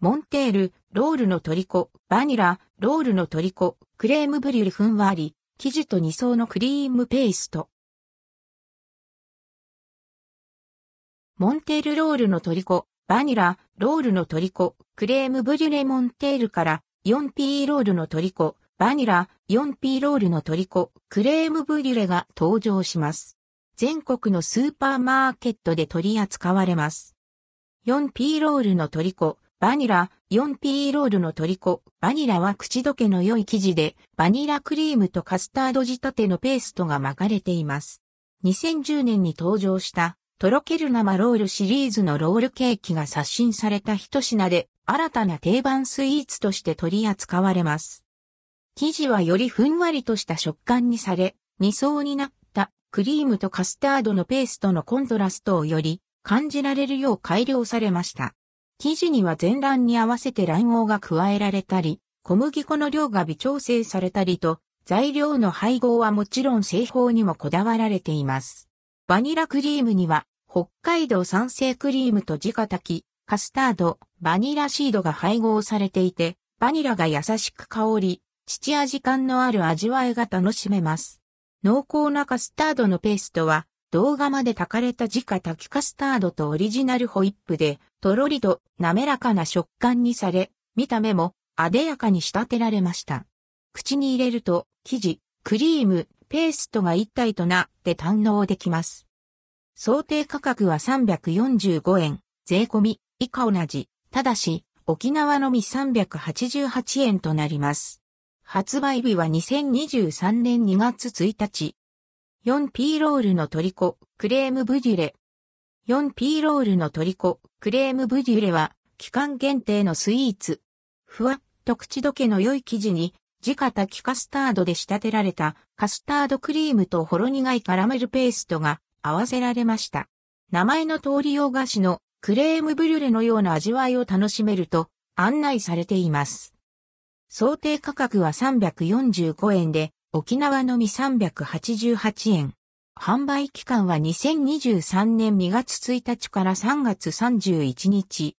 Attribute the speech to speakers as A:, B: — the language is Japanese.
A: モンテール、ロールのとりこ、バニラ、ロールのとりこ、クレームブリュレふんわり、生地と2層のクリームペースト。モンテールロールのとりこ、バニラ、ロールのとりこ、クレームブリュレモンテールから 4P ロールのとりこ、バニラ、4P ロールのとりこ、クレームブリュレが登場します。全国のスーパーマーケットで取り扱われます。4P ロールのトリコ、バニラ、4P ロールのトリコ、バニラは口どけの良い生地で、バニラクリームとカスタード仕立てのペーストが巻かれています。2010年に登場した、とろける生ロールシリーズのロールケーキが刷新された一品で、新たな定番スイーツとして取り扱われます。生地はよりふんわりとした食感にされ、2層になったクリームとカスタードのペーストのコントラストをより感じられるよう改良されました。生地には全卵に合わせて卵黄が加えられたり、小麦粉の量が微調整されたりと、材料の配合はもちろん製法にもこだわられています。バニラクリームには、北海道産生クリームと直炊き、カスタード、バニラシードが配合されていて、バニラが優しく香り、父味感のある味わいが楽しめます。濃厚なカスタードのペーストは、動画まで炊かれた自家炊きカスタードとオリジナルホイップで、とろりと滑らかな食感にされ、見た目も艶やかに仕立てられました。口に入れると、生地、クリーム、ペーストが一体となって堪能できます。想定価格は345円、税込み、以下同じ。ただし、沖縄のみ388円となります。発売日は2023年2月1日。4P ロールのトリコ、クレームブデュレ。4P ロールのトリコ、クレームブデュレは、期間限定のスイーツ。ふわっと口どけの良い生地に、自家炊きカスタードで仕立てられたカスタードクリームとほろ苦いカラメルペーストが合わせられました。名前の通り洋菓子のクレームブリュレのような味わいを楽しめると案内されています。想定価格は345円で、沖縄のみ388円。販売期間は2023年2月1日から3月31日。